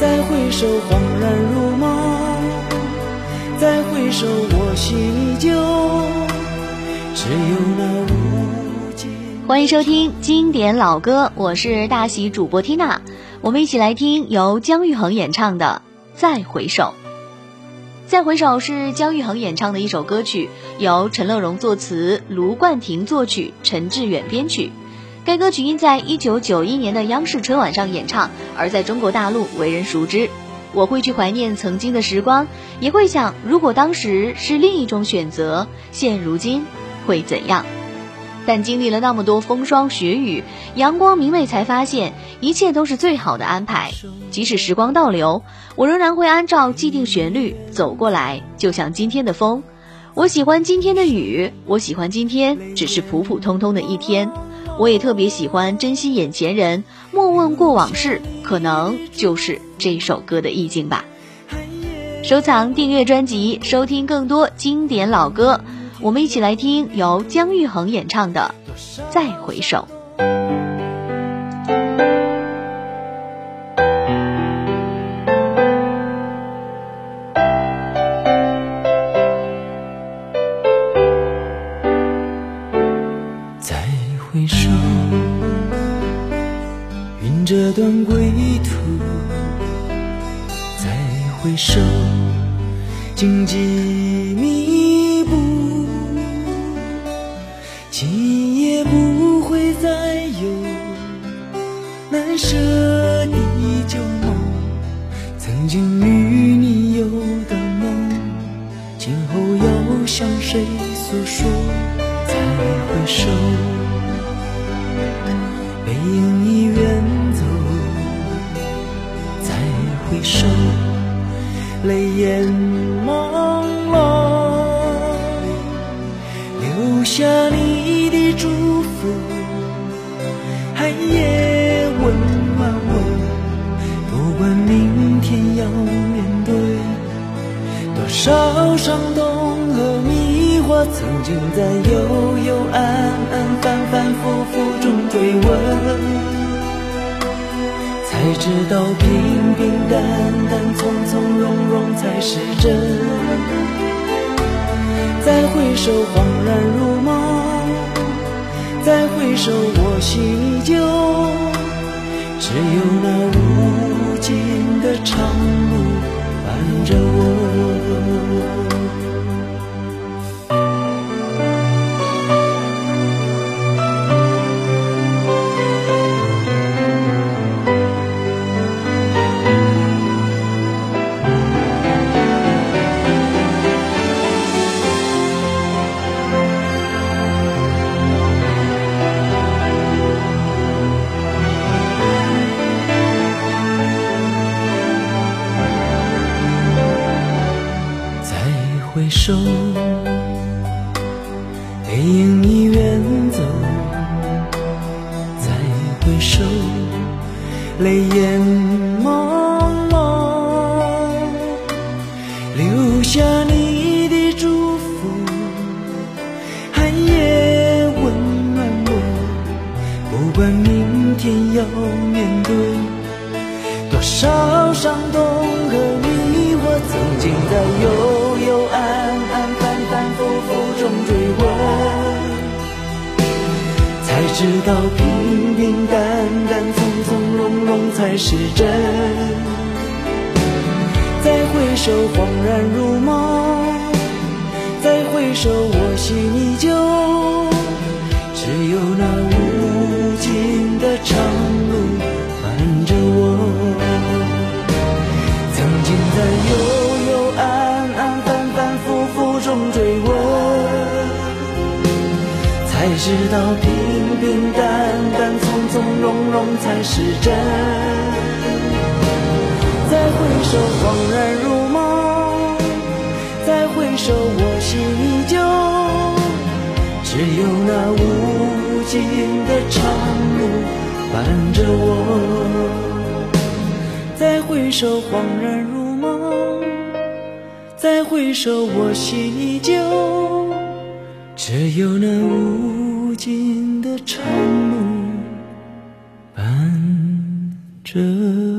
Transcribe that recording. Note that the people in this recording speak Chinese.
再回首，恍然如梦。再回首，我心依旧。只有那无尽。欢迎收听经典老歌，我是大喜主播缇娜。我们一起来听由姜育恒演唱的《再回首》。《再回首》是姜育恒演唱的一首歌曲，由陈乐融作词，卢冠廷作曲，陈志远编曲。该歌曲因在一九九一年的央视春晚上演唱，而在中国大陆为人熟知。我会去怀念曾经的时光，也会想，如果当时是另一种选择，现如今会怎样？但经历了那么多风霜雪雨，阳光明媚，才发现一切都是最好的安排。即使时光倒流，我仍然会按照既定旋律走过来，就像今天的风。我喜欢今天的雨，我喜欢今天只是普普通通的一天。我也特别喜欢珍惜眼前人，莫问过往事，可能就是这首歌的意境吧。收藏、订阅专辑，收听更多经典老歌。我们一起来听由姜育恒演唱的《再回首》。回首，云遮断归途。再回首，荆棘密布，今夜不会再有难舍的旧梦。曾经与你有的梦，今后要向谁诉说？再回首。背影已远走，再回首，泪眼朦胧，留下你的祝福，寒夜温暖我。不管明天要面对多少伤痛和迷惑，曾经在幽才知道平平淡淡、从从容容才是真。再回首，恍然如梦；再回首，我心依旧。只有那无尽的长路伴着我。回首，背影已远走。再回首，泪眼朦胧，留下你的祝福，寒夜温暖我。不管明天要面对多少伤痛和迷惑，曾经在有知道平平淡淡、从从容容才是真。再回首，恍然如梦；再回首，我心依旧。知道平。平淡淡，从从容容才是真。再回首，恍然如梦；再回首，我心依旧。只有那无尽的长路伴着我。再回首，恍然如梦；再回首，我心依旧。只有那无尽的长路伴着。